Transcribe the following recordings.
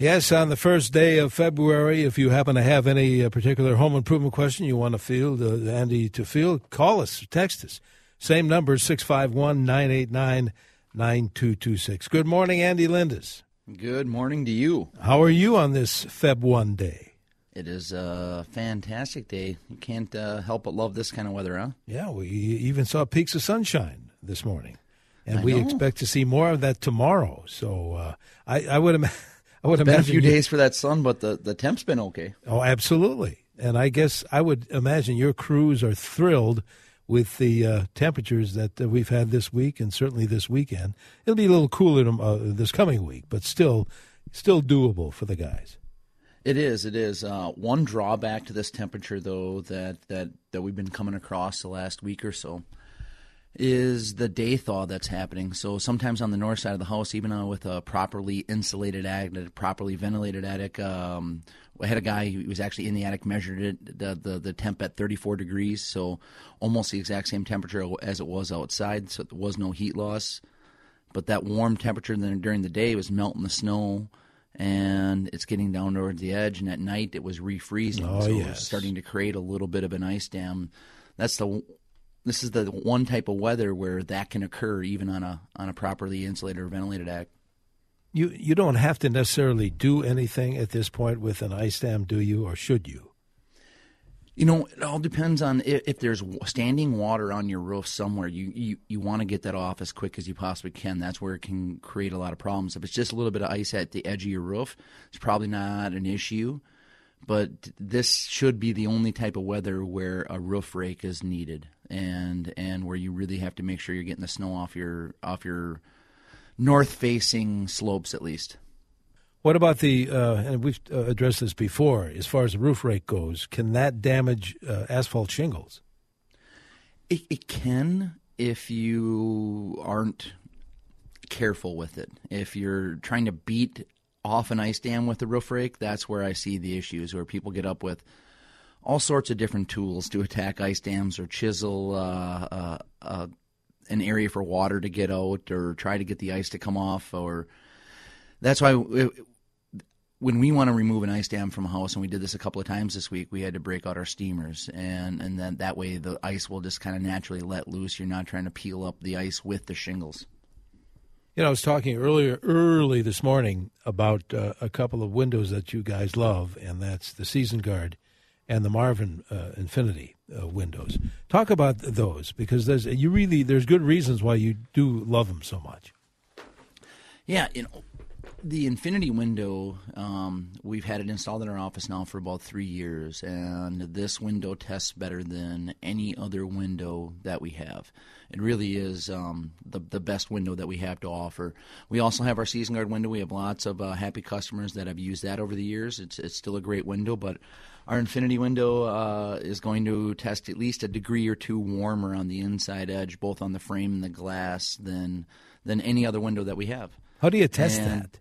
Yes, on the first day of February, if you happen to have any uh, particular home improvement question you want to field, uh, Andy to field, call us, text us. Same number, 651 989 9226. Good morning, Andy Lindus. Good morning to you. How are you on this Feb 1 day? It is a fantastic day. You can't uh, help but love this kind of weather, huh? Yeah, we even saw peaks of sunshine this morning. And I we know. expect to see more of that tomorrow. So uh, I, I would imagine. I would Been a few days for that sun, but the, the temp's been okay. Oh, absolutely. And I guess I would imagine your crews are thrilled with the uh, temperatures that uh, we've had this week and certainly this weekend. It'll be a little cooler uh, this coming week, but still, still doable for the guys. It is. It is. Uh, one drawback to this temperature, though, that, that, that we've been coming across the last week or so is the day thaw that's happening. So sometimes on the north side of the house, even uh, with a properly insulated attic, a properly ventilated attic, um, I had a guy who was actually in the attic measured it the, the the temp at 34 degrees, so almost the exact same temperature as it was outside. So there was no heat loss, but that warm temperature then during the day was melting the snow. And it's getting down towards the edge, and at night it was refreezing, Oh, so it yes. was starting to create a little bit of an ice dam. That's the this is the one type of weather where that can occur even on a on a properly insulated or ventilated attic. You you don't have to necessarily do anything at this point with an ice dam, do you, or should you? You know, it all depends on if, if there's standing water on your roof somewhere. You you, you want to get that off as quick as you possibly can. That's where it can create a lot of problems. If it's just a little bit of ice at the edge of your roof, it's probably not an issue. But this should be the only type of weather where a roof rake is needed, and and where you really have to make sure you're getting the snow off your off your north facing slopes at least. What about the, uh, and we've uh, addressed this before, as far as the roof rake goes, can that damage uh, asphalt shingles? It, it can if you aren't careful with it. If you're trying to beat off an ice dam with a roof rake, that's where I see the issues, where people get up with all sorts of different tools to attack ice dams or chisel uh, uh, uh, an area for water to get out or try to get the ice to come off. Or that's why. It, when we want to remove an ice dam from a house, and we did this a couple of times this week, we had to break out our steamers, and and then that way the ice will just kind of naturally let loose. You're not trying to peel up the ice with the shingles. You know, I was talking earlier, early this morning about uh, a couple of windows that you guys love, and that's the Season Guard and the Marvin uh, Infinity uh, windows. Talk about those because there's you really there's good reasons why you do love them so much. Yeah, you know, the Infinity window, um, we've had it installed in our office now for about three years, and this window tests better than any other window that we have. It really is um, the the best window that we have to offer. We also have our Season Guard window. We have lots of uh, happy customers that have used that over the years. It's it's still a great window, but our Infinity window uh, is going to test at least a degree or two warmer on the inside edge, both on the frame and the glass, than than any other window that we have. How do you test And- that?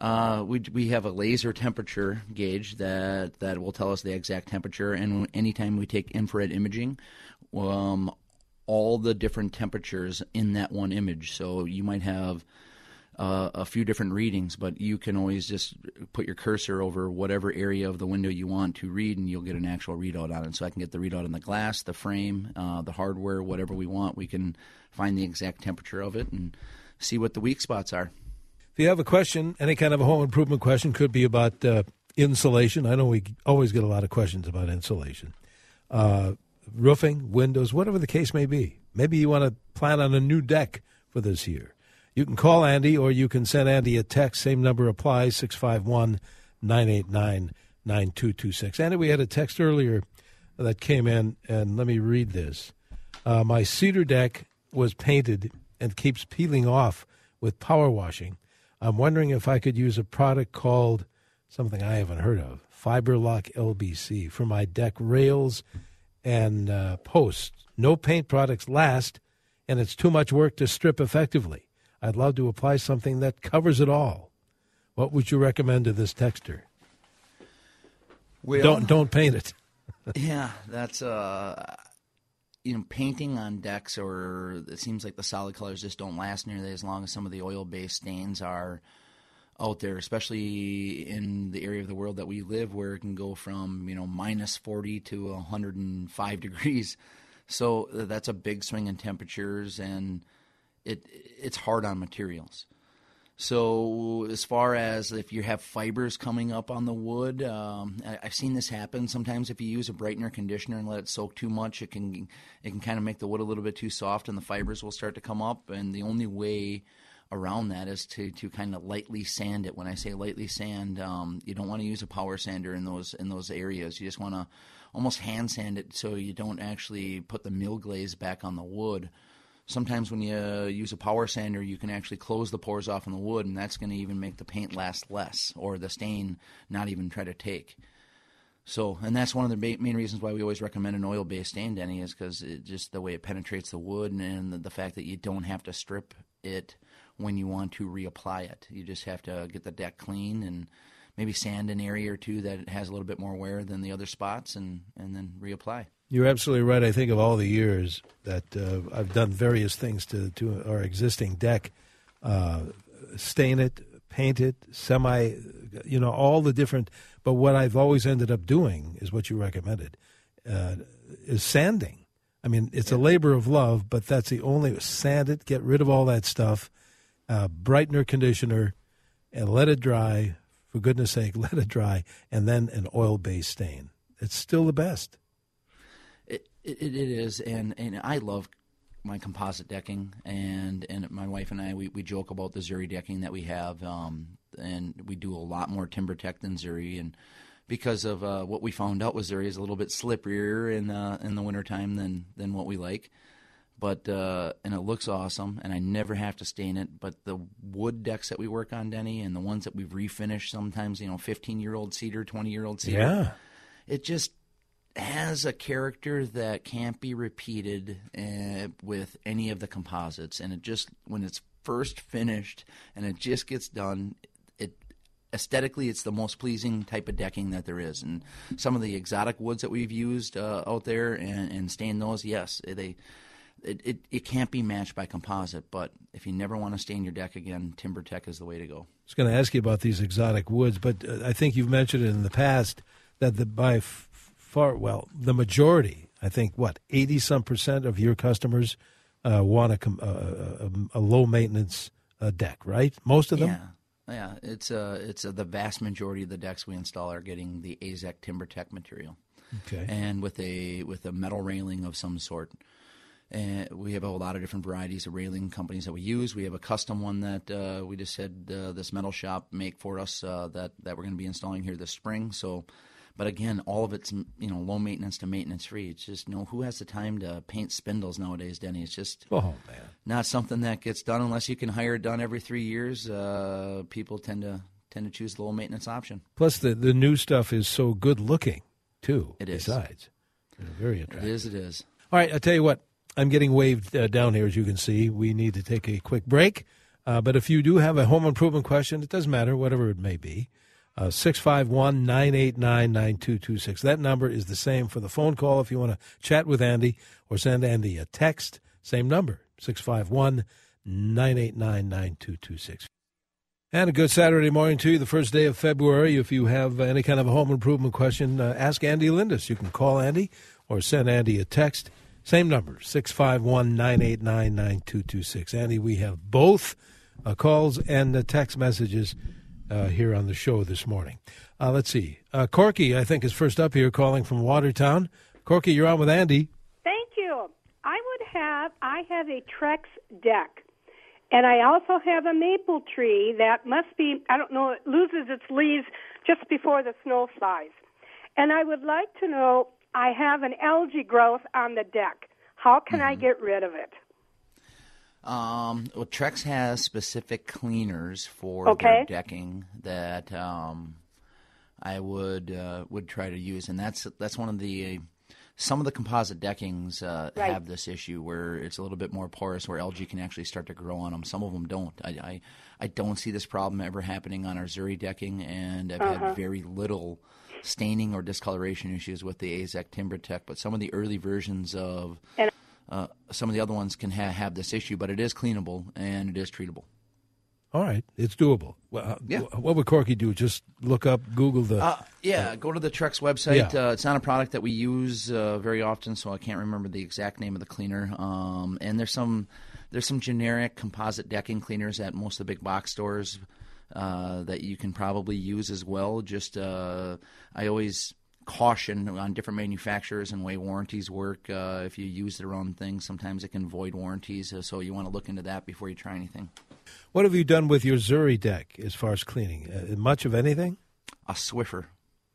Uh, we we have a laser temperature gauge that that will tell us the exact temperature, and anytime we take infrared imaging, um, all the different temperatures in that one image. So you might have uh, a few different readings, but you can always just put your cursor over whatever area of the window you want to read, and you'll get an actual readout on it. So I can get the readout on the glass, the frame, uh, the hardware, whatever we want. We can find the exact temperature of it and see what the weak spots are. If you have a question, any kind of a home improvement question, could be about uh, insulation. I know we always get a lot of questions about insulation, uh, roofing, windows, whatever the case may be. Maybe you want to plan on a new deck for this year. You can call Andy or you can send Andy a text. Same number applies 651 989 9226. Andy, we had a text earlier that came in, and let me read this. Uh, my cedar deck was painted and keeps peeling off with power washing. I'm wondering if I could use a product called something I haven't heard of, Fiberlock LBC, for my deck rails and uh, posts. No paint products last, and it's too much work to strip effectively. I'd love to apply something that covers it all. What would you recommend to this texter? Well, don't don't paint it. yeah, that's uh, you know, painting on decks, or it seems like the solid colors just don't last nearly as long as some of the oil-based stains are. out there, especially in the area of the world that we live, where it can go from you know minus 40 to 105 degrees. So uh, that's a big swing in temperatures, and it it's hard on materials. So as far as if you have fibers coming up on the wood, um, I, have seen this happen. Sometimes if you use a brightener conditioner and let it soak too much, it can it can kind of make the wood a little bit too soft, and the fibers will start to come up. And the only way around that is to, to kind of lightly sand it. When I say lightly sand, um, you don't want to use a power sander in those in those areas. You just want to almost hand sand it so you don't actually put the mill glaze back on the wood sometimes when you use a power sander, you can actually close the pores off in the wood, and that's going to even make the paint last less or the stain not even try to take. So, and that's one of the main reasons why we always recommend an oil-based stain, Denny, is because just the way it penetrates the wood and the fact that you don't have to strip it when you want to reapply it. You just have to get the deck clean and maybe sand an area or two that has a little bit more wear than the other spots, and and then reapply. You're absolutely right. I think of all the years that uh, I've done various things to, to our existing deck, uh, stain it, paint it, semi, you know, all the different. But what I've always ended up doing is what you recommended, uh, is sanding. I mean, it's yeah. a labor of love, but that's the only sand it, get rid of all that stuff, uh, brightener, conditioner, and let it dry. For goodness sake, let it dry, and then an oil-based stain. It's still the best. It, it is, and and I love my composite decking, and and my wife and I we, we joke about the Zuri decking that we have, um, and we do a lot more timber TimberTech than Zuri, and because of uh, what we found out was Zuri is a little bit slipperier in uh, in the wintertime than than what we like. But uh, and it looks awesome, and I never have to stain it. But the wood decks that we work on, Denny, and the ones that we've refinished, sometimes you know, fifteen year old cedar, twenty year old cedar, yeah, it just has a character that can't be repeated uh, with any of the composites, and it just when it's first finished and it just gets done, it aesthetically it's the most pleasing type of decking that there is. And some of the exotic woods that we've used uh, out there and, and stain those, yes, they. It, it, it can't be matched by composite, but if you never want to stain your deck again, TimberTech is the way to go. I was going to ask you about these exotic woods, but uh, I think you've mentioned it in the past that the by far well the majority i think what 80 some percent of your customers uh, want a, a, a, low maintenance uh, deck right? Most of them? Yeah. Yeah. It's uh it's uh, the vast majority of the decks we install are getting the azek timbertech material. Okay. And with a with a metal railing of some sort and we have a lot of different varieties of railing companies that we use. We have a custom one that uh, we just had uh, this metal shop make for us uh, that that we're going to be installing here this spring. So but again, all of it's you know low maintenance to maintenance free. It's just you know who has the time to paint spindles nowadays, Denny? It's just oh man, not something that gets done unless you can hire it done every three years. Uh, people tend to tend to choose the low maintenance option. Plus, the the new stuff is so good looking too. It is. Besides, very attractive. It is. It is. All right, I'll tell you what. I'm getting waved uh, down here, as you can see. We need to take a quick break. Uh, but if you do have a home improvement question, it doesn't matter, whatever it may be, uh, 651 989 9226. That number is the same for the phone call if you want to chat with Andy or send Andy a text. Same number, 651 989 9226. And a good Saturday morning to you, the first day of February. If you have any kind of a home improvement question, uh, ask Andy Lindus. You can call Andy or send Andy a text. Same number, 651 989 9226. Andy, we have both uh, calls and uh, text messages uh, here on the show this morning. Uh, let's see. Uh, Corky, I think, is first up here calling from Watertown. Corky, you're on with Andy. Thank you. I would have, I have a Trex deck. And I also have a maple tree that must be, I don't know, it loses its leaves just before the snow flies. And I would like to know, I have an algae growth on the deck. How can mm-hmm. I get rid of it? Um, well, Trex has specific cleaners for okay. their decking that um, I would uh, would try to use, and that's that's one of the some of the composite deckings uh, right. have this issue where it's a little bit more porous, where algae can actually start to grow on them. Some of them don't. I I, I don't see this problem ever happening on our Zuri decking, and I've uh-huh. had very little staining or discoloration issues with the Azek TimberTech. But some of the early versions of and uh, some of the other ones can ha- have this issue, but it is cleanable and it is treatable. All right, it's doable. Well, uh, Yeah. What would Corky do? Just look up, Google the. Uh, yeah, go to the Trex website. Yeah. Uh, it's not a product that we use uh, very often, so I can't remember the exact name of the cleaner. Um, and there's some there's some generic composite decking cleaners at most of the big box stores uh, that you can probably use as well. Just uh, I always caution on different manufacturers and way warranties work. Uh, if you use the wrong thing, sometimes it can void warranties. uh, So you want to look into that before you try anything. what have you done with your Zuri deck as far as cleaning? Uh, much of anything? A Swiffer.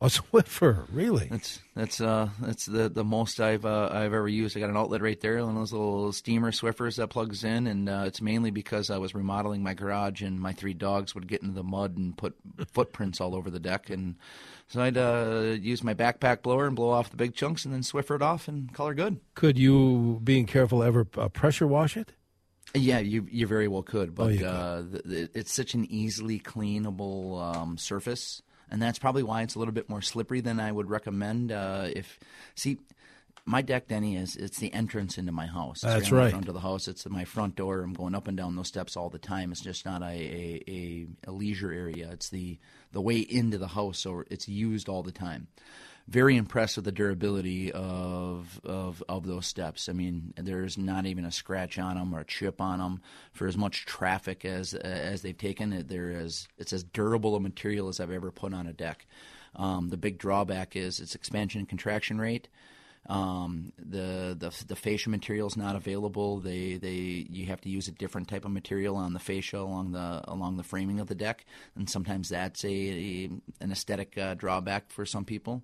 A Swiffer, really? That's that's uh that's the the most I've uh, I've ever used. I got an outlet right there, one of those little steamer Swiffers that plugs in, and uh, it's mainly because I was remodeling my garage and my three dogs would get into the mud and put footprints all over the deck, and so I'd uh, use my backpack blower and blow off the big chunks, and then Swiffer it off and color good. Could you, being careful, ever uh, pressure wash it? Yeah, you you very well could, but Oh, you could. uh, it's such an easily cleanable um, surface, and that's probably why it's a little bit more slippery than I would recommend. Uh, if see, my deck, Denny, is it's the entrance into my house. It's That's right. Front of the house. It's my front door. I'm going up and down those steps all the time. It's just not a a, a, a leisure area. It's the the way into the house, so it's used all the time very impressed with the durability of, of of those steps. I mean, there's not even a scratch on them or a chip on them. For as much traffic as as they've taken, there is it's as durable a material as I've ever put on a deck. Um, the big drawback is its expansion and contraction rate. Um, the the the fascia material is not available. They they you have to use a different type of material on the fascia along the along the framing of the deck, and sometimes that's a, a an aesthetic uh, drawback for some people.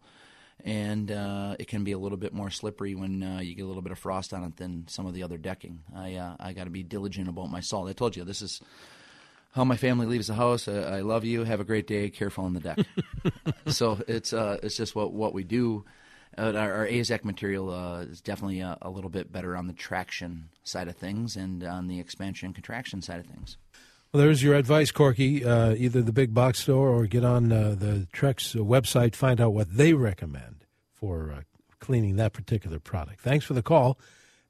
And uh, it can be a little bit more slippery when uh, you get a little bit of frost on it than some of the other decking. I uh, I got to be diligent about my salt. I told you this is how my family leaves the house. Uh, I love you. Have a great day. Careful on the deck. so it's uh, it's just what what we do. Uh, our, our material uh, is definitely a, a little bit better on the traction side of things and on the expansion and contraction side of things. Well, there's your advice, Corky. Uh, either the big box store or get on uh, the Trex website, find out what they recommend for uh, cleaning that particular product. Thanks for the call.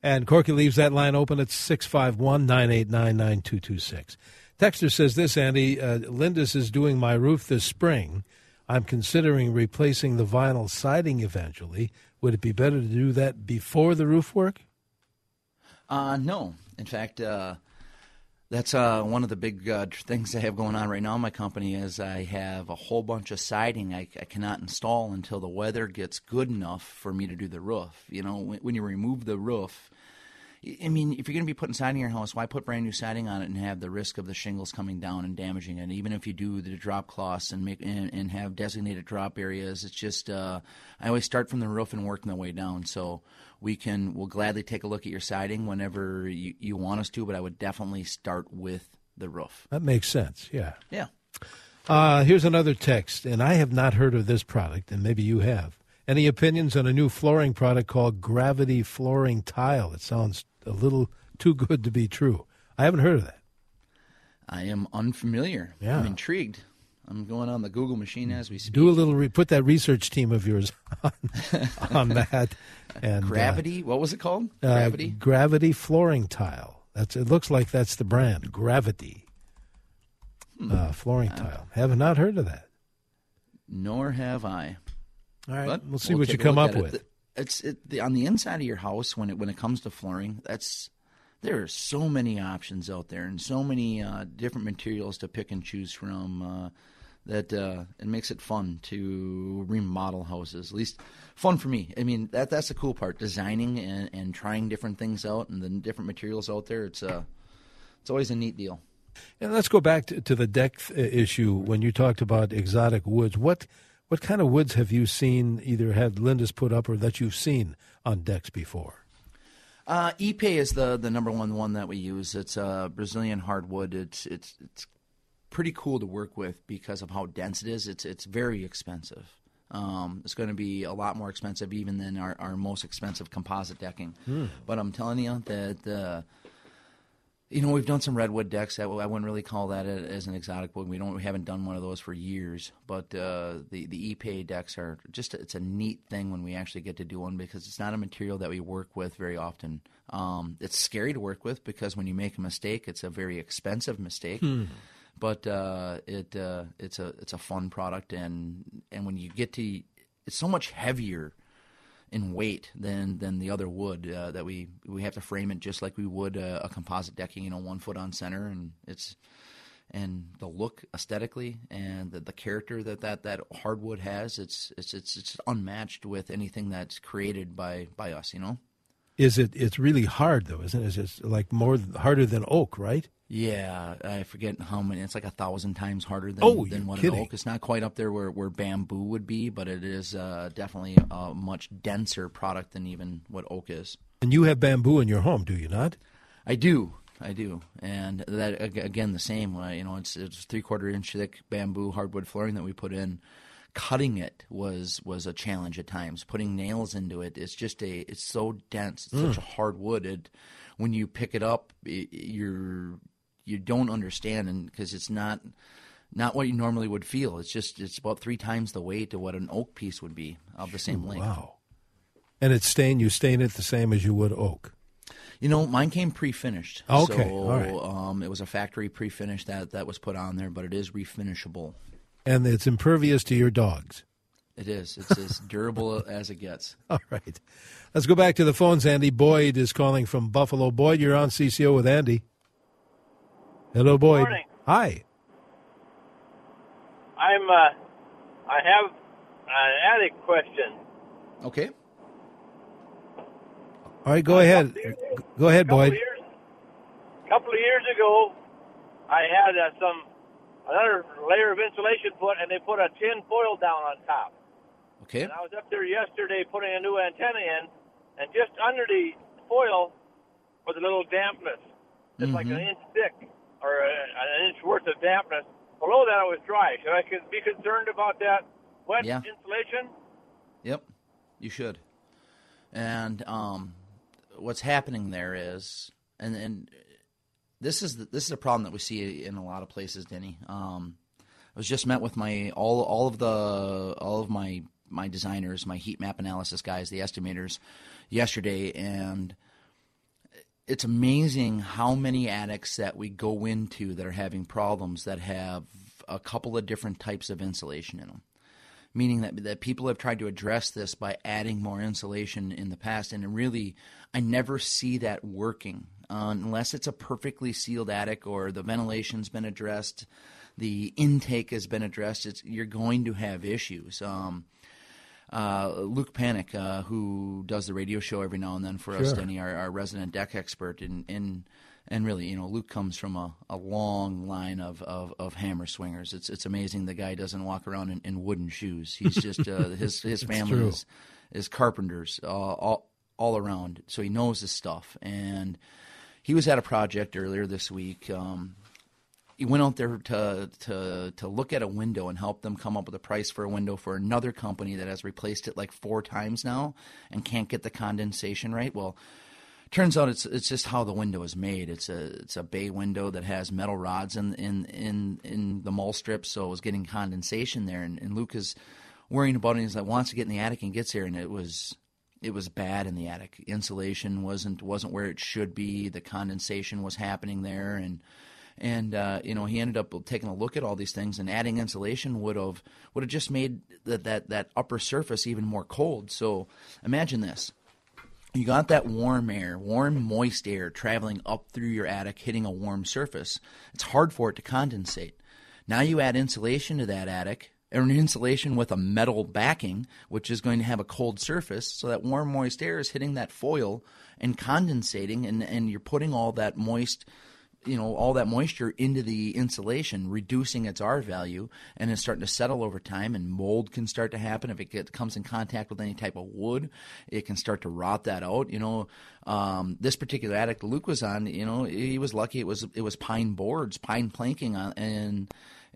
And Corky leaves that line open at 651 989 9226. Texter says this, Andy uh, Lindus is doing my roof this spring. I'm considering replacing the vinyl siding eventually. Would it be better to do that before the roof work? Uh, no. In fact, uh, that's uh, one of the big uh, things I have going on right now in my company is I have a whole bunch of siding I, I cannot install until the weather gets good enough for me to do the roof. You know, when, when you remove the roof, I- mean, if you're going to be putting siding in your house, why put brand new siding on it and have the risk of the shingles coming down and damaging it? Even if you do the drop cloths and make and, and have designated drop areas, it's just uh, I always start from the roof and work my way down. So we can we'll gladly take a look at your siding whenever you, you want us to, but I would definitely start with the roof. That makes sense, yeah. Yeah. Uh, here's another text, and I have not heard of this product, and maybe you have. Any opinions on a new flooring product called Gravity Flooring Tile? It sounds a little too good to be true. I haven't heard of that. I am unfamiliar. Yeah. I'm intrigued. I'm going on the Google machine as we speak. Do a little, re- put that research team of yours on, on that. And uh, Gravity. what was it called? uh, Gravity. Gravity Flooring Tile. That's it. Looks like that's the brand. Gravity Hmm. uh, Flooring Tile. Have not heard of that. Nor have I. All right, But we'll see what you a come up it. with. It's it, the, on the inside of your house when it when it comes to flooring. That's there are so many options out there and so many uh, different materials to pick and choose from. Uh, that uh, it makes it fun to remodel houses. At least fun for me. I mean that that's the cool part. Designing and, and trying different things out and the different materials out there. It's uh, it's always a neat deal. And let's go back to, to the deck uh, issue when you talked about exotic woods. What what kind of woods have you seen either had Lindus put up or that you've seen on decks before? Uh, Ipe is the the number one one that we use. It's a Brazilian hardwood. It's it's it's pretty cool to work with because of how dense it is. It's it's very expensive. Um, it's going to be a lot more expensive even than our, our most expensive composite decking. But I'm telling you that uh, you know we've done some redwood decks. I, I wouldn't really call that a, as an exotic wood. We don't we haven't done one of those for years. But uh, the the Ipe decks are just it's a neat thing when we actually get to do one because it's not a material that we work with very often. Um, it's scary to work with because when you make a mistake, it's a very expensive mistake. but uh, it uh, it's a it's a fun product, and and when you get to it's so much heavier in weight than than the other wood uh, that we we have to frame it just like we would a, a composite decking, you know, one foot on center, and it's and the look aesthetically and the, the character that, that that hardwood has it's it's it's it's unmatched with anything that's created by by us you know Is it? It's really hard though, isn't it? It's like more harder than oak, right? yeah i forget how many it's like a thousand times harder than, Oh, than what kidding. an oak it's not quite up there where, where bamboo would be but it is uh, definitely a much denser product than even what oak is And you have bamboo in your home, do you not? I do, I do, and that again the same. Uh, you know, it's it's three quarter inch thick bamboo hardwood flooring that we put in. Cutting it was was a challenge at times. Putting nails into it, it's just a it's so dense, it's such a hard wood. It when you pick it up, it, you're you don't understand, and because it's not not what you normally would feel. It's just it's about three times the weight of what an oak piece would be of the same length. Wow. And it's stain. You stain it the same as you would oak. You know, mine came pre-finished. Okay, so, all right. Um, it was a factory pre-finish that that was put on there, but it is refinishable. And it's impervious to your dogs. It is. It's as durable as it gets. All right. Let's go back to the phones. Andy Boyd is calling from Buffalo. Boyd, you're on CCO with Andy. Hello, Boyd. morning. Hi. I'm. Uh, I have an attic question. Okay. All right, go ahead. Go ahead, couple Boyd. Of years, couple of years ago, I had uh, some another layer of insulation put, and they put a tin foil down on top. Okay. And I was up there yesterday putting a new antenna in, and just under the foil was a little dampness. It's like an inch thick, or a, an inch worth of dampness. Below that, it was dry. Should I be concerned about that wet Yeah. insulation? Yep. You should. And um, what's happening there is, and and this is the, this is a problem that we see in a lot of places, Denny. Um, I was just met with my all all of the all of my my designers, my heat map analysis guys, the estimators, yesterday, and it's amazing how many attics that we go into that are having problems that have a couple of different types of insulation in them meaning that that people have tried to address this by adding more insulation in the past, and really, I never see that working uh, unless it's a perfectly sealed attic or the ventilation's been addressed, the intake has been addressed. It's you're going to have issues. Um, uh, Luke Panic, uh, who does the radio show every now and then for us, Sure. Denny, our, our resident deck expert, and and and really, you know, Luke comes from a, a long line of, of, of hammer swingers. It's it's amazing the guy doesn't walk around in, in wooden shoes. He's just uh, his his family is is carpenters uh, all all around, so he knows his stuff. And he was at a project earlier this week. Um, he went out there to to to look at a window and help them come up with a price for a window for another company that has replaced it like four times now and can't get the condensation right. Well, turns out it's it's just how the window is made. It's a it's a bay window that has metal rods in in in, in the mull strips, so it was getting condensation there. And, and Luke is worrying about it. He's like wants to get in the attic and gets here, and it was it was bad in the attic. Insulation wasn't wasn't where it should be. The condensation was happening there, and and uh, you know he ended up taking a look at all these things and adding insulation would have would have just made that that that upper surface even more cold. So imagine this: you got that warm air, warm, moist air traveling up through your attic, hitting a warm surface. It's hard for it to condensate. Now you add insulation to that attic, an insulation with a metal backing, which is going to have a cold surface. So that warm, moist air is hitting that foil and condensating, and, and you're putting all that moist you know all that moisture into the insulation reducing its r value and it's starting to settle over time and mold can start to happen if it comes in contact with any type of wood it can start to rot that out you know um, this particular attic luke was on you know he was lucky it was it was pine boards pine planking on and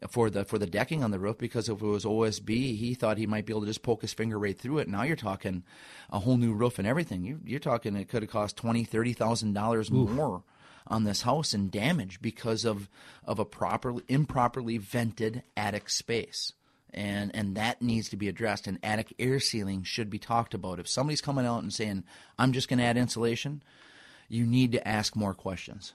for the for the decking on the roof because if it was OSB, he thought he might be able to just poke his finger right through it. Now you're talking a whole new roof and everything. You, you're talking it could have cost twenty, thirty thousand dollars more on this house in damage because of of a properly improperly vented attic space. And and that needs to be addressed. And attic air sealing should be talked about. If somebody's coming out and saying, "I'm just going to add insulation," you need to ask more questions.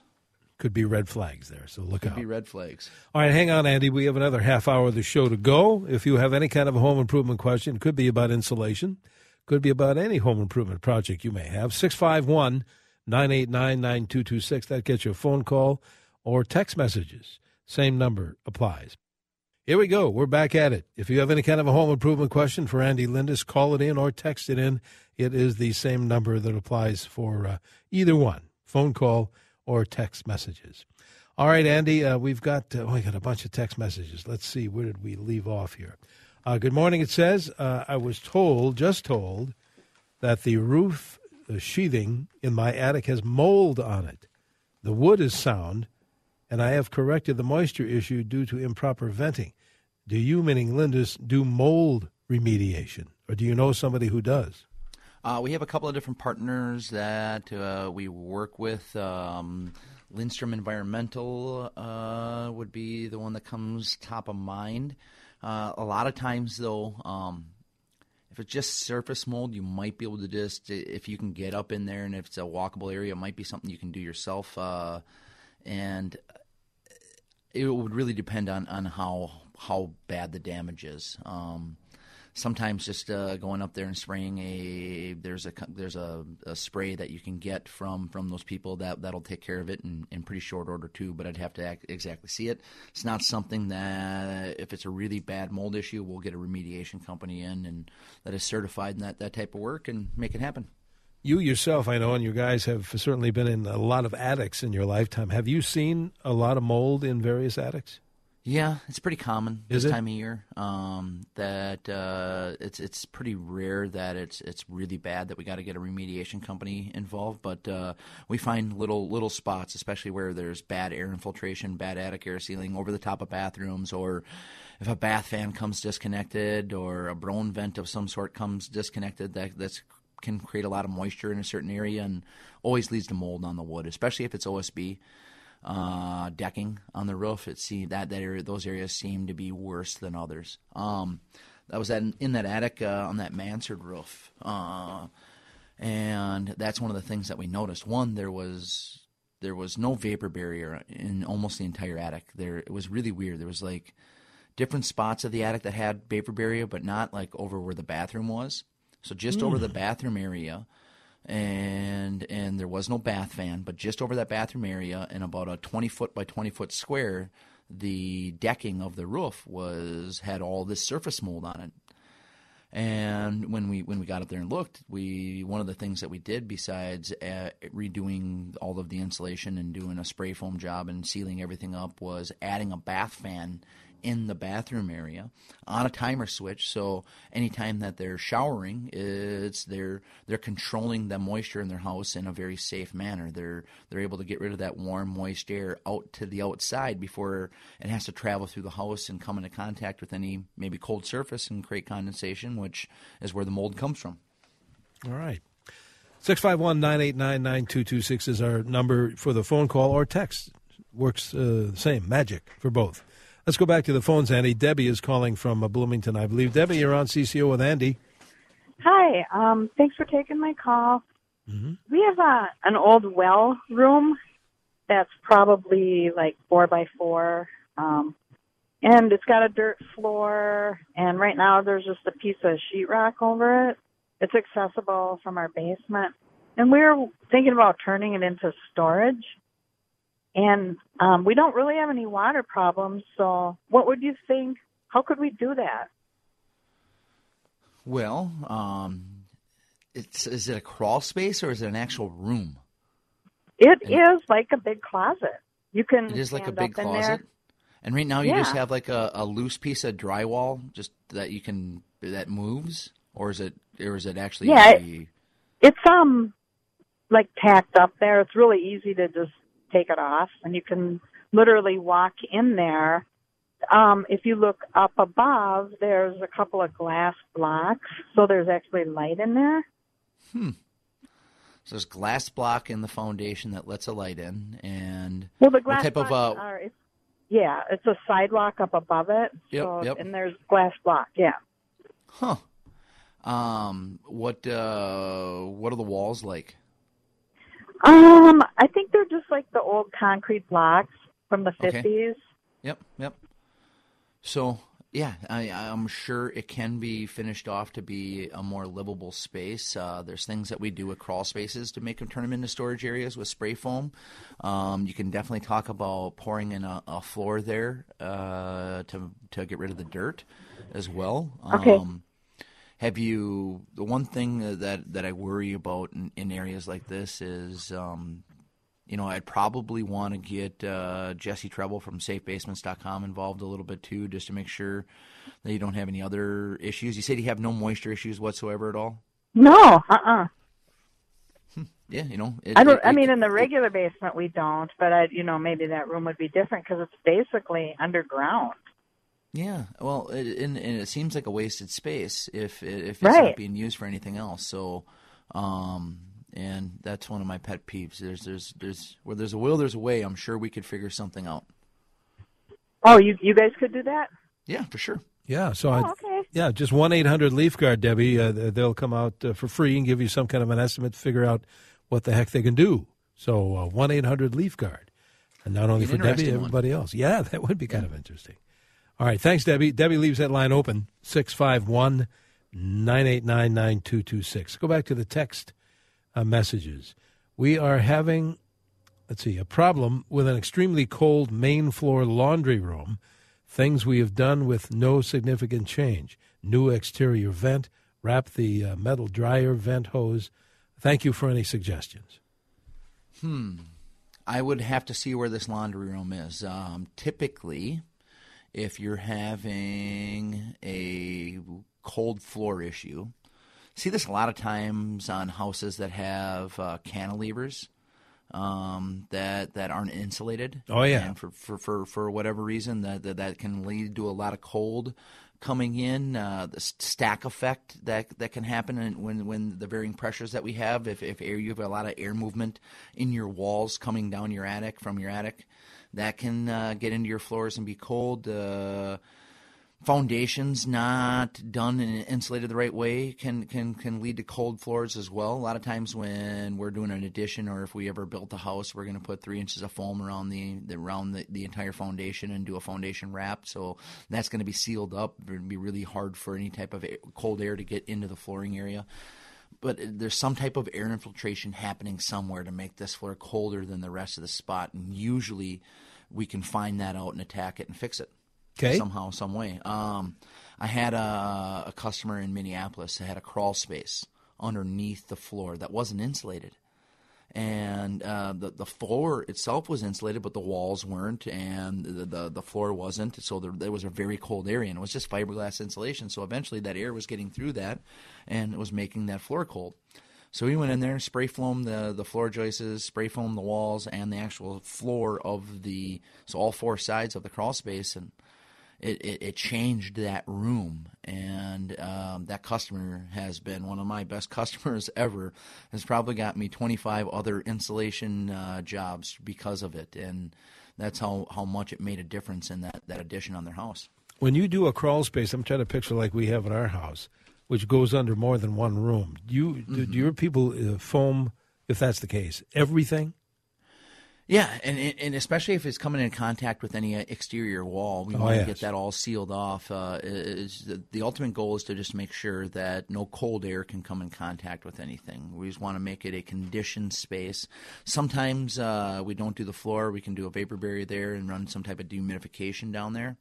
Could be red flags there. So look Could out. Could be red flags. All right, hang on, Andy. We have another half hour of the show to go. If you have any kind of a home improvement question, it could be about insulation, could be about any home improvement project you may have. 651 989 9226. That gets you a phone call or text messages. Same number applies. Here we go. We're back at it. If you have any kind of a home improvement question for Andy Lindus, call it in or text it in. It is the same number that applies for uh, either one phone call or text messages. All right, Andy, uh, we've got uh, oh, I got a bunch of text messages. Let's see, where did we leave off here? Uh, good morning. It says uh, I was told, just told, that the roof sheathing in my attic has mold on it. The wood is sound, and I have corrected the moisture issue due to improper venting. Do you, meaning Lindus, do mold remediation, or do you know somebody who does? Uh, we have a couple of different partners that uh, we work with. Um, Lindstrom Environmental uh, would be the one that comes top of mind. Uh, a lot of times, though, um, if it's just surface mold, you might be able to just, if you can get up in there and if it's a walkable area, it might be something you can do yourself. Uh, and it would really depend on, on how how bad the damage is. Um, sometimes just uh, going up there and spraying a there's a there's a, a, spray that you can get from from those people that that'll take care of it in, in pretty short order too. But I'd have to act, exactly see it. It's not something that if it's a really bad mold issue, we'll get a remediation company in and that is certified in that that type of work and make it happen. You yourself, I know, and you guys have certainly been in a lot of attics in your lifetime. Have you seen a lot of mold in various attics? Yeah, it's pretty common Is this it? time of year. Um, that uh, it's it's pretty rare that it's it's really bad that we got to get a remediation company involved. But uh, we find little little spots, especially where there's bad air infiltration, bad attic air sealing over the top of bathrooms, or if a bath fan comes disconnected, or a Broan vent of some sort comes disconnected. That that's can create a lot of moisture in a certain area and always leads to mold on the wood, especially if it's OSB uh, decking on the roof. It seemed that that area, those areas seemed to be worse than others. Um, that was in, in that attic uh, on that mansard roof, uh, and that's one of the things that we noticed. One, there was there was no vapor barrier in almost the entire attic. There, it was really weird. There was like different spots of the attic that had vapor barrier, but not like over where the bathroom was. So just over the bathroom area and and there was no bath fan, but just over that bathroom area in about a 20 foot by 20 foot square, the decking of the roof was had all this surface mold on it. And when we when we got up there and looked, we one of the things that we did besides uh, redoing all of the insulation and doing a spray foam job and sealing everything up was adding a bath fan in the bathroom area on a timer switch. So anytime that they're showering, it's they're they're controlling the moisture in their house in a very safe manner. They're they're able to get rid of that warm, moist air out to the outside before it has to travel through the house and come into contact with any maybe cold surface and create condensation, which is where the mold comes from. All right. 651 989 9226 is our number for the phone call or text. Works uh, same, magic for both. Let's go back to the phones, Andy. Debbie is calling from uh, Bloomington, I believe. Debbie, you're on CCO with Andy. Hi. Um, thanks for taking my call. We have a an old well room that's probably like four by four, um, and it's got a dirt floor. And right now, there's just a piece of sheetrock over it. It's accessible from our basement, and we were thinking about turning it into storage. And um, we don't really have any water problems. So, what would you think? How could we do that? Well, um, it's is it a crawl space or is it an actual room? It is like a big closet. You can. It is like a big up in there. closet. And right now you just have like a, a loose piece of drywall just that you can that moves or is it or is it actually Yeah, it- It's um like tacked up there. It's really easy to just take it off, and you can literally walk in there. Um, if you look up above, there's a couple of glass blocks, so there's actually light in there. Hmm. so there's glass block in the foundation that lets a light in and Well, the what glass type of uh are. It's, yeah, it's a sidewalk up above it. Yep, so, yep. And there's glass block. Yeah. huh um what uh what are the walls like? Um, I think they're just like the old concrete blocks from the Okay. 50s. Yep, yep. So yeah, I, I'm sure it can be finished off to be a more livable space. Uh, there's things that we do with crawl spaces to make them turn them into storage areas with spray foam. Um, you can definitely talk about pouring in a, a floor there uh, to to get rid of the dirt as well. Okay. Have you the one thing that that I worry about in, in areas like this is um, you know, I'd probably want to get uh, Jesse Treble from SafeBasements.com involved a little bit too, just to make sure that you don't have any other issues. You said you have no moisture issues whatsoever at all. No, uh-uh. Yeah, you know. It, I don't. it- I it- mean, in the it- regular basement we don't, but I, you know, maybe that room would be different because it's basically underground. Yeah, well, it, and, and it seems like a wasted space if if it's Right. not being used for anything else. So, um, and that's one of my pet peeves. There's there's there's where there's a will, there's a way. I'm sure we could figure something out. Oh, you you guys could do that? Yeah, for sure. Yeah, so I, Oh, okay. yeah, just one eight hundred Leaf Guard, Debbie. Uh, they'll come out uh, for free and give you some kind of an estimate, to figure out what the heck they can do. So uh, one eight hundred Leaf Guard, and not only An for Debbie, interesting one. everybody else. Yeah, that would be kind of interesting. All right, thanks, Debbie. Debbie leaves that line open six five one nine eight nine nine two two six. Go back to the text uh, messages. We are having let's see, a problem with an extremely cold main floor laundry room. Things we have done with no significant change. New exterior vent, wrap the uh, metal dryer vent hose. Thank you for any suggestions. Hmm. I would have to see where this laundry room is. Um, typically, if you're having a cold floor issue, see this a lot of times on houses that have uh, cantilevers um, that that aren't insulated. Oh, yeah. and for for for, for whatever reason that, that that can lead to a lot of cold coming in. Uh, the stack effect that that can happen when when the varying pressures that we have. If if air you have a lot of air movement in your walls coming down your attic from your attic, that can uh, get into your floors and be cold. Uh, foundations not done and insulated the right way can can can lead to cold floors as well. A lot of times when we're doing an addition or if we ever built a house, we're going to put three inches of foam around the, the around the, the entire foundation and do a foundation wrap. So that's going to be sealed up. It would be really hard for any type of cold air to get into the flooring area. But there's some type of air infiltration happening somewhere to make this floor colder than the rest of the spot, and usually we can find that out and attack it and fix it Okay. somehow, some way. Um, I had a, a customer in Minneapolis that had a crawl space underneath the floor that wasn't insulated, and uh, the the floor itself was insulated, but the walls weren't, and the the, the floor wasn't. So there, there was a very cold area, and it was just fiberglass insulation. So eventually, that air was getting through that, and it was making that floor cold. So we went in there, spray foamed the the floor joists, spray foamed the walls, and the actual floor of the so all four sides of the crawl space, and it, it, it changed that room. And um, that customer has been one of my best customers ever. Has probably got me 25 other insulation uh, jobs because of it, and that's how, how much it made a difference in that, that addition on their house. When you do a crawl space, I'm trying to picture like we have in our house, which goes under more than one room. Do you do, do your people uh, foam, if that's the case, everything? Yeah, and and especially if it's coming in contact with any exterior wall, we Oh, want to yes. get that all sealed off. Uh, is the, the ultimate goal is to just make sure that no cold air can come in contact with anything. We just want to make it a conditioned space. Sometimes uh, we don't do the floor; we can do a vapor barrier there and run some type of dehumidification down there.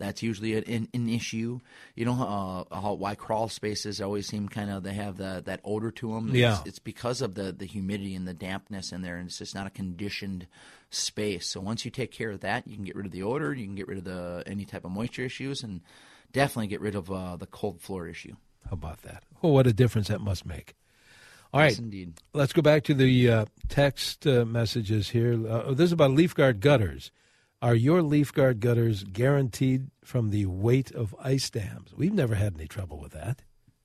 That's usually an, an, issue. You know uh, how why crawl spaces always seem kind of they have the, that odor to them. Yeah. It's, it's because of the, the humidity and the dampness in there, and it's just not a conditioned space. So once you take care of that, you can get rid of the odor, you can get rid of the any type of moisture issues, and definitely get rid of uh, the cold floor issue. How about that? Oh, what a difference that must make. All right, Yes, indeed. let's go back to the uh, text uh, messages here. Uh, this is about leaf guard gutters. Are your leaf guard gutters guaranteed from the weight of ice dams? We've never had any trouble with that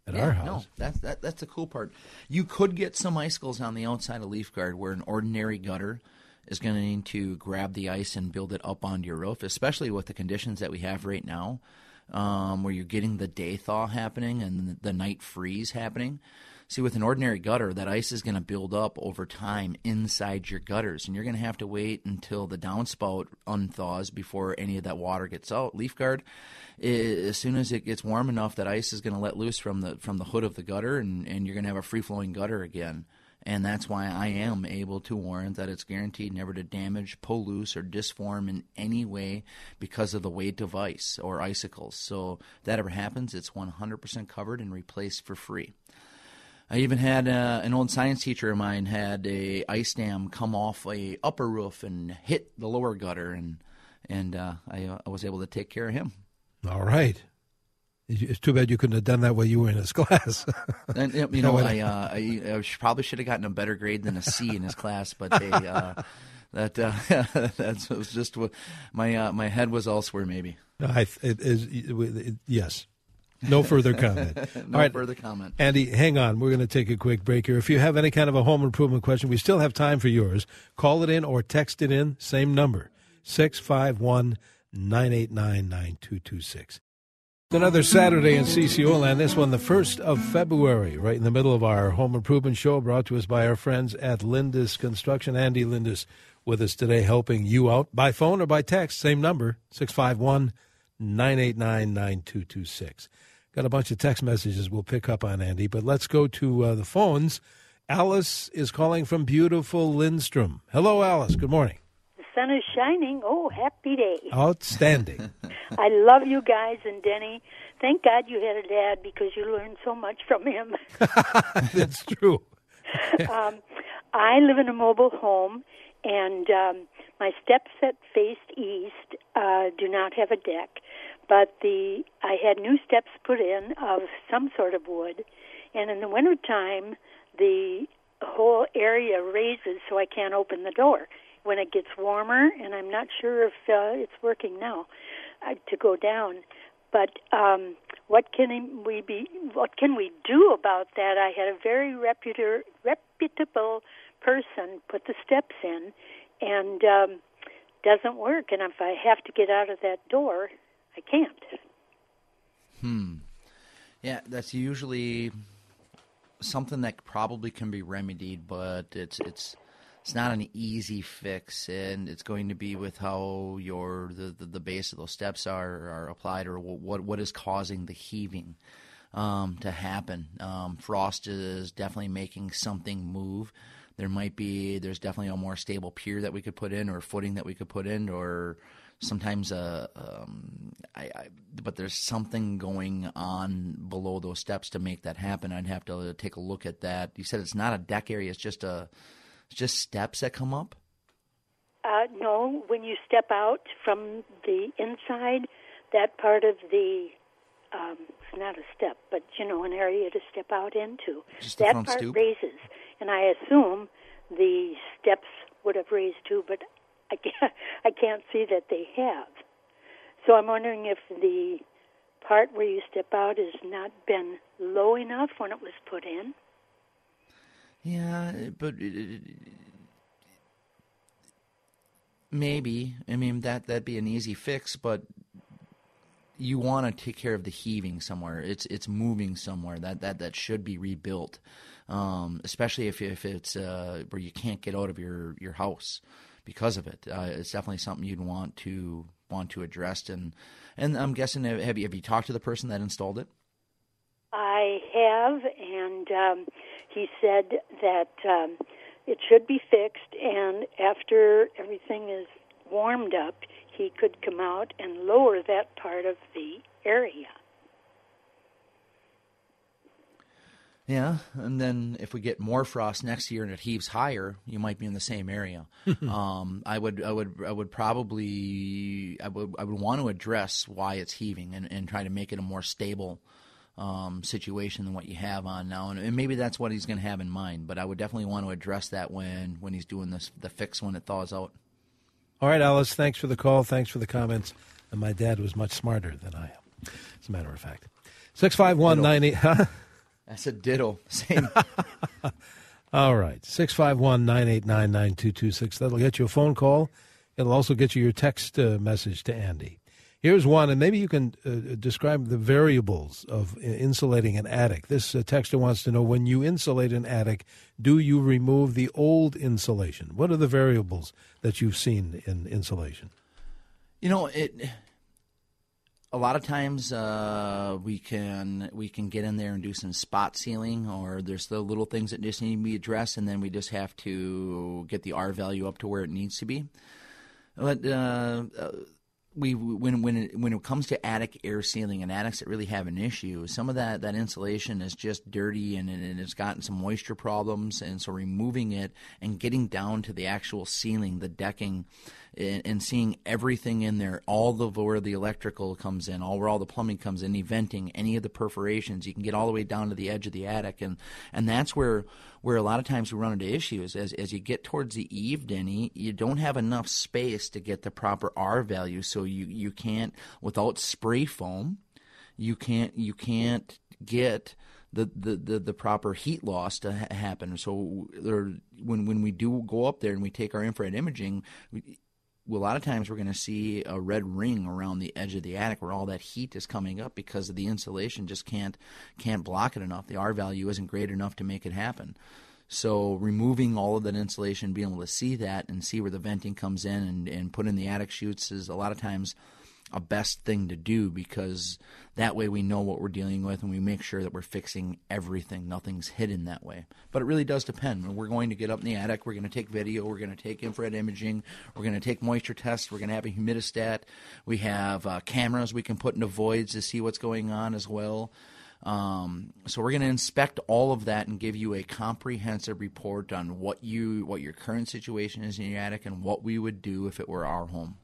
at Yeah, our No, house. that's that, that's the cool part. You could get some icicles on the outside of leaf guard where an ordinary gutter is going to need to grab the ice and build it up onto your roof, especially with the conditions that we have right now, um, where you're getting the day thaw happening and the night freeze happening. See, with an ordinary gutter, that ice is going to build up over time inside your gutters, and you're going to have to wait until the downspout unthaws before any of that water gets out. Leaf guard, as soon as it gets warm enough, that ice is going to let loose from the from the hood of the gutter, and, and you're going to have a free flowing gutter again. And that's why I am able to warrant that it's guaranteed never to damage, pull loose, or disform in any way because of the weight of ice or icicles. So if that ever happens, it's 100% covered and replaced for free. I even had uh, an old science teacher of mine had a ice dam come off a upper roof and hit the lower gutter, and and uh, I, uh, I was able to take care of him. All right. It's too bad you couldn't have done that while you were in his class. and, you know, I, uh, I, I, probably should have gotten a better grade than a C in his class, but they, uh, that uh, that was just what my uh, my head was elsewhere. Maybe. I, it is it, yes. No further comment. no All right. further comment. Andy, hang on. We're going to take a quick break here. If you have any kind of a home improvement question, we still have time for yours. Call it in or text it in. Same number 651 989 9226. Another Saturday in CCO land. This one, the 1st of February, right in the middle of our home improvement show, brought to us by our friends at Lindus Construction. Andy Lindus with us today, helping you out by phone or by text. Same number, 651 989 9226. Got a bunch of text messages we'll pick up on, Andy, but let's go to uh, the phones. Alice is calling from beautiful Lindstrom. Hello, Alice. Good morning. The sun is shining. Oh, happy day. Outstanding. I love you guys and Denny. Thank God you had a dad because you learned so much from him. That's true. um, I live in a mobile home, and um, my steps that faced east uh, do not have a deck. But the I had new steps put in of some sort of wood, and in the wintertime, the whole area raises so I can't open the door. When it gets warmer, and I'm not sure if uh, it's working now, uh, to go down. But um, what can we be? What can we do about that? I had a very reputer, reputable person put the steps in, and um, doesn't work. And if I have to get out of that door, I can't. Hmm. Yeah, that's usually something that probably can be remedied, but it's it's it's not an easy fix, and it's going to be with how your the, the, the base of those steps are are applied, or what what is causing the heaving um, to happen. Um, frost is definitely making something move. There might be there's definitely a more stable pier that we could put in, or footing that we could put in, or sometimes uh, um, I, I, but there's something going on below those steps to make that happen. I'd have to take a look at that. You said it's not a deck area; it's just a it's just steps that come up. Uh, no, when you step out from the inside, that part of the um, it's not a step, but you know, an area to step out into. Just that front part stoop? raises, and I assume the steps would have raised too, but I can't, I can't see that they have. So I'm wondering if the part where you step out has not been low enough when it was put in. Yeah, but maybe. I mean that that'd be an easy fix, but you want to take care of the heaving somewhere. It's it's moving somewhere. That that that should be rebuilt, um, especially if if it's uh, where you can't get out of your your house because of it. Uh, it's definitely something you'd want to want to address. And and I'm guessing have you have you talked to the person that installed it? I have, and um, he said that um, it should be fixed, and after everything is warmed up, he could come out and lower that part of the area. Yeah, and then if we get more frost next year and it heaves higher, you might be in the same area. um, I would, I would, I would probably, I would, I would want to address why it's heaving and, and try to make it a more stable um, situation than what you have on now. And, and maybe that's what he's going to have in mind. But I would definitely want to address that when when he's doing this the fix when it thaws out. All right, Alice, thanks for the call. Thanks for the comments. And my dad was much smarter than I am, as a matter of fact. 651 Huh? That's a ditto. Same. All right. 651 989 9226. That'll get you a phone call. It'll also get you your text uh, message to Andy. Here's one, and maybe you can uh, describe the variables of insulating an attic. This uh, texter wants to know when you insulate an attic, do you remove the old insulation? What are the variables that you've seen in insulation? You know, it. A lot of times uh, we can we can get in there and do some spot sealing, or there's the little things that just need to be addressed, and then we just have to get the R value up to where it needs to be. But uh, uh we when when it, when it comes to attic air sealing and attics that really have an issue, some of that that insulation is just dirty and, and it's gotten some moisture problems, and so removing it and getting down to the actual ceiling, the decking, and, and seeing everything in there, all the where the electrical comes in, all where all the plumbing comes in, any venting, any of the perforations, you can get all the way down to the edge of the attic, and and that's where where a lot of times we run into issues. As as you get towards the eave, Denny, you don't have enough space to get the proper R value, so you you can't without spray foam, you can't you can't get the, the, the, proper heat loss to ha- happen. So there, when when we do go up there and we take our infrared imaging, a lot of times we're going to see a red ring around the edge of the attic where all that heat is coming up because the insulation just can't can't block it enough. The R value isn't great enough to make it happen. So removing all of that insulation, being able to see that and see where the venting comes in and, and put in the attic chutes is a lot of times a best thing to do because that way we know what we're dealing with and we make sure that we're fixing everything. Nothing's hidden that way. But it really does depend. We're going to get up in the attic, we're going to take video, we're going to take infrared imaging, we're going to take moisture tests, we're going to have a humidistat, we have uh, cameras we can put into voids to see what's going on as well. Um, so we're going to inspect all of that and give you a comprehensive report on what you what your current situation is in your attic and what we would do if it were our home.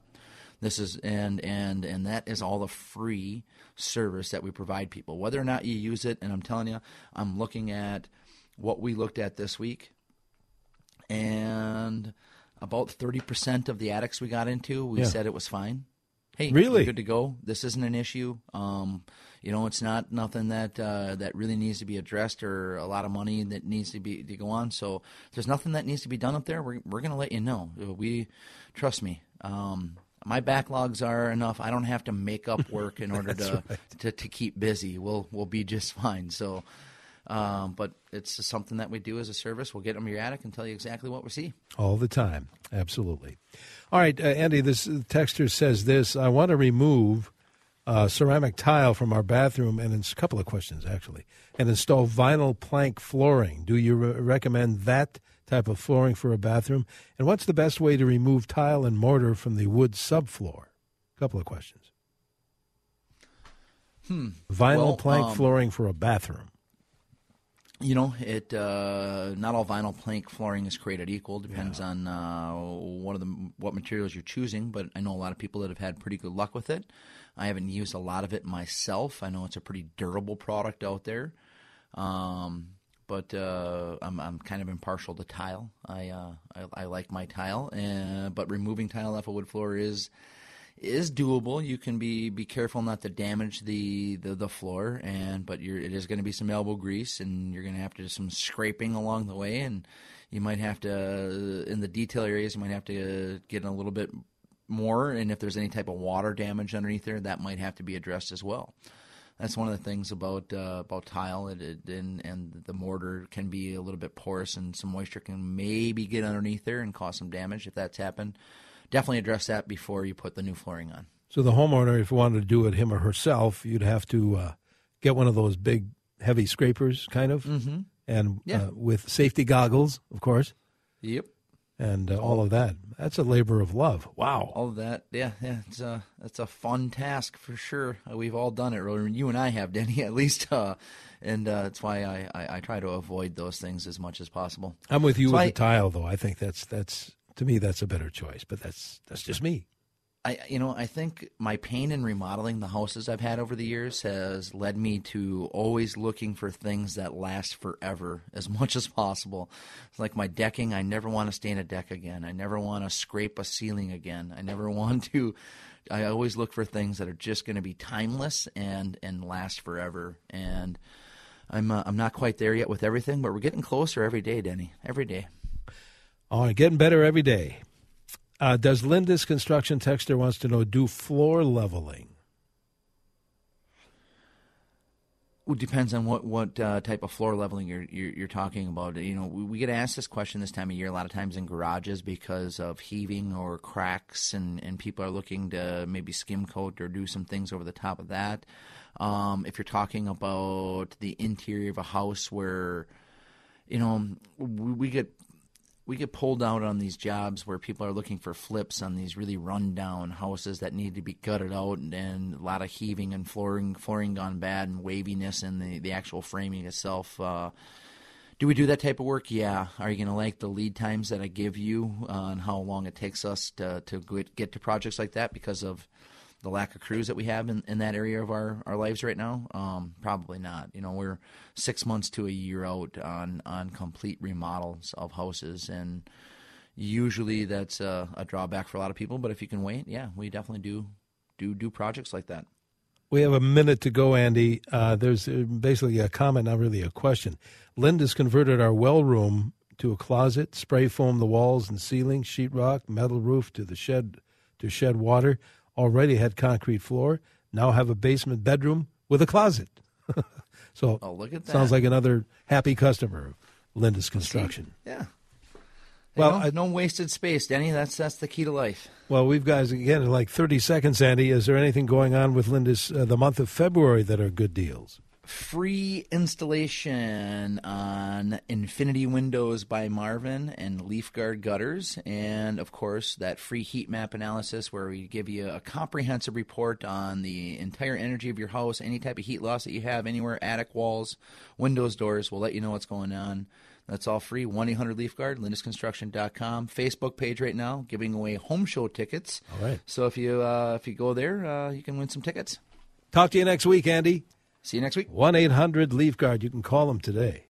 This is and and and that is all the free service that we provide people. Whether or not you use it, and I'm telling you, I'm looking at what we looked at this week, and about 30% of the attics we got into, we yeah. said it was fine. Hey, really good to go. This isn't an issue. Um, you know, it's not nothing that uh, that really needs to be addressed or a lot of money that needs to be to go on. So there's nothing that needs to be done up there. We're we're going to let you know. We trust me. Um, my backlogs are enough. I don't have to make up work in order to, right. to, to keep busy. We'll we'll be just fine. So, um, but it's something that we do as a service. We'll get them your attic and tell you exactly what we see all the time. Absolutely. All right, uh, Andy. This texter says this. I want to remove uh, ceramic tile from our bathroom, and it's a couple of questions actually, and install vinyl plank flooring. Do you re- recommend that? Type of flooring for a bathroom? And what's the best way to remove tile and mortar from the wood subfloor? A couple of questions. Hmm. Vinyl well, plank um, flooring for a bathroom. You know, it uh, not all vinyl plank flooring is created equal. Depends yeah. on uh, what of the what materials you're choosing. But I know a lot of people that have had pretty good luck with it. I haven't used a lot of it myself. I know it's a pretty durable product out there. Um, but uh, I'm I'm kind of impartial to tile. I uh, I, I, like my tile, but removing tile off a wood floor is is doable. You can be be careful not to damage the the, the floor, and but it is going to be some elbow grease, and you're going to have to do some scraping along the way, and you might have to in the detail areas you might have to get in a little bit more, and if there's any type of water damage underneath there, that might have to be addressed as well that's one of the things about uh, about tile it, it, and and the mortar can be a little bit porous and some moisture can maybe get underneath there and cause some damage if that's happened. Definitely address that before you put the new flooring on. So the homeowner, if he wanted to do it him or herself, you'd have to uh, get one of those big heavy scrapers, kind of, mm-hmm. and yeah. uh, with safety goggles, of course. Yep and uh, all of that. That's a labor of love. Wow. All of that, yeah, yeah. It's a it's a fun task for sure. Uh, we've all done it. Or you and I have, Denny, at least, uh, and uh, that's why I, I, I, try to avoid those things as much as possible. I'm with you so with I, the tile, though. I think that's that's to me that's a better choice, but that's that's just me. I, you know, I think my pain in remodeling the houses I've had over the years has led me to always looking for things that last forever as much as possible. It's like my decking, I never want to stain a deck again. I never want to scrape a ceiling again. I never want to. I always look for things that are just going to be timeless and and last forever. And I'm uh, I'm not quite there yet with everything, but we're getting closer every day, Denny. Every day. All right, getting better every day. Uh, does Lindus construction texter wants to know do floor leveling? Well, depends on what what uh, type of floor leveling you're, you're, you're talking about. You know, we, we, get asked this question this time of year a lot of times in garages because of heaving or cracks, and and people are looking to maybe skim coat or do some things over the top of that. Um, if you're talking about the interior of a house where you know, we, we get we get pulled out on these jobs where people are looking for flips on these really rundown houses that need to be gutted out and, and a lot of heaving and flooring flooring gone bad and waviness in the, the actual framing itself. Uh, do we do that type of work? Yeah. Are you going to like the lead times that I give you on how long it takes us to, to get to projects like that because of the lack of crews that we have in, in that area of our, our lives right now? Um, probably not. You know, we're six months to a year out on, on complete remodels of houses, and usually that's a, a drawback for a lot of people. But if you can wait, yeah, we definitely do do do projects like that. We have a minute to go, Andy. Uh, there's uh, basically a comment, not really a question. Lindus converted our well room to a closet, spray foam the walls and ceiling, sheetrock, metal roof to the shed to shed water already had concrete floor, now have a basement bedroom with a closet. so oh, look at that. Sounds like another happy customer of Lindus Construction. Yeah. Well, I, no wasted space, Denny. That's that's the key to life. Well, we've guys again in like thirty seconds, Andy. Is there anything going on with Lindus uh, the month of February that are good deals? Free installation on Infinity Windows by Marvin and LeafGuard gutters, and of course that free heat map analysis where we give you a comprehensive report on the entire energy of your house, any type of heat loss that you have anywhere, attic walls, windows, doors. We'll let you know what's going on. That's all free. 1 800 LeafGuard, lindusconstruction.com. Facebook page right now, giving away home show tickets. All right. So if you uh, if you go there, uh, you can win some tickets. Talk to you next week, Andy. See you next week. 1 800 Leaf Guard. You can call them today.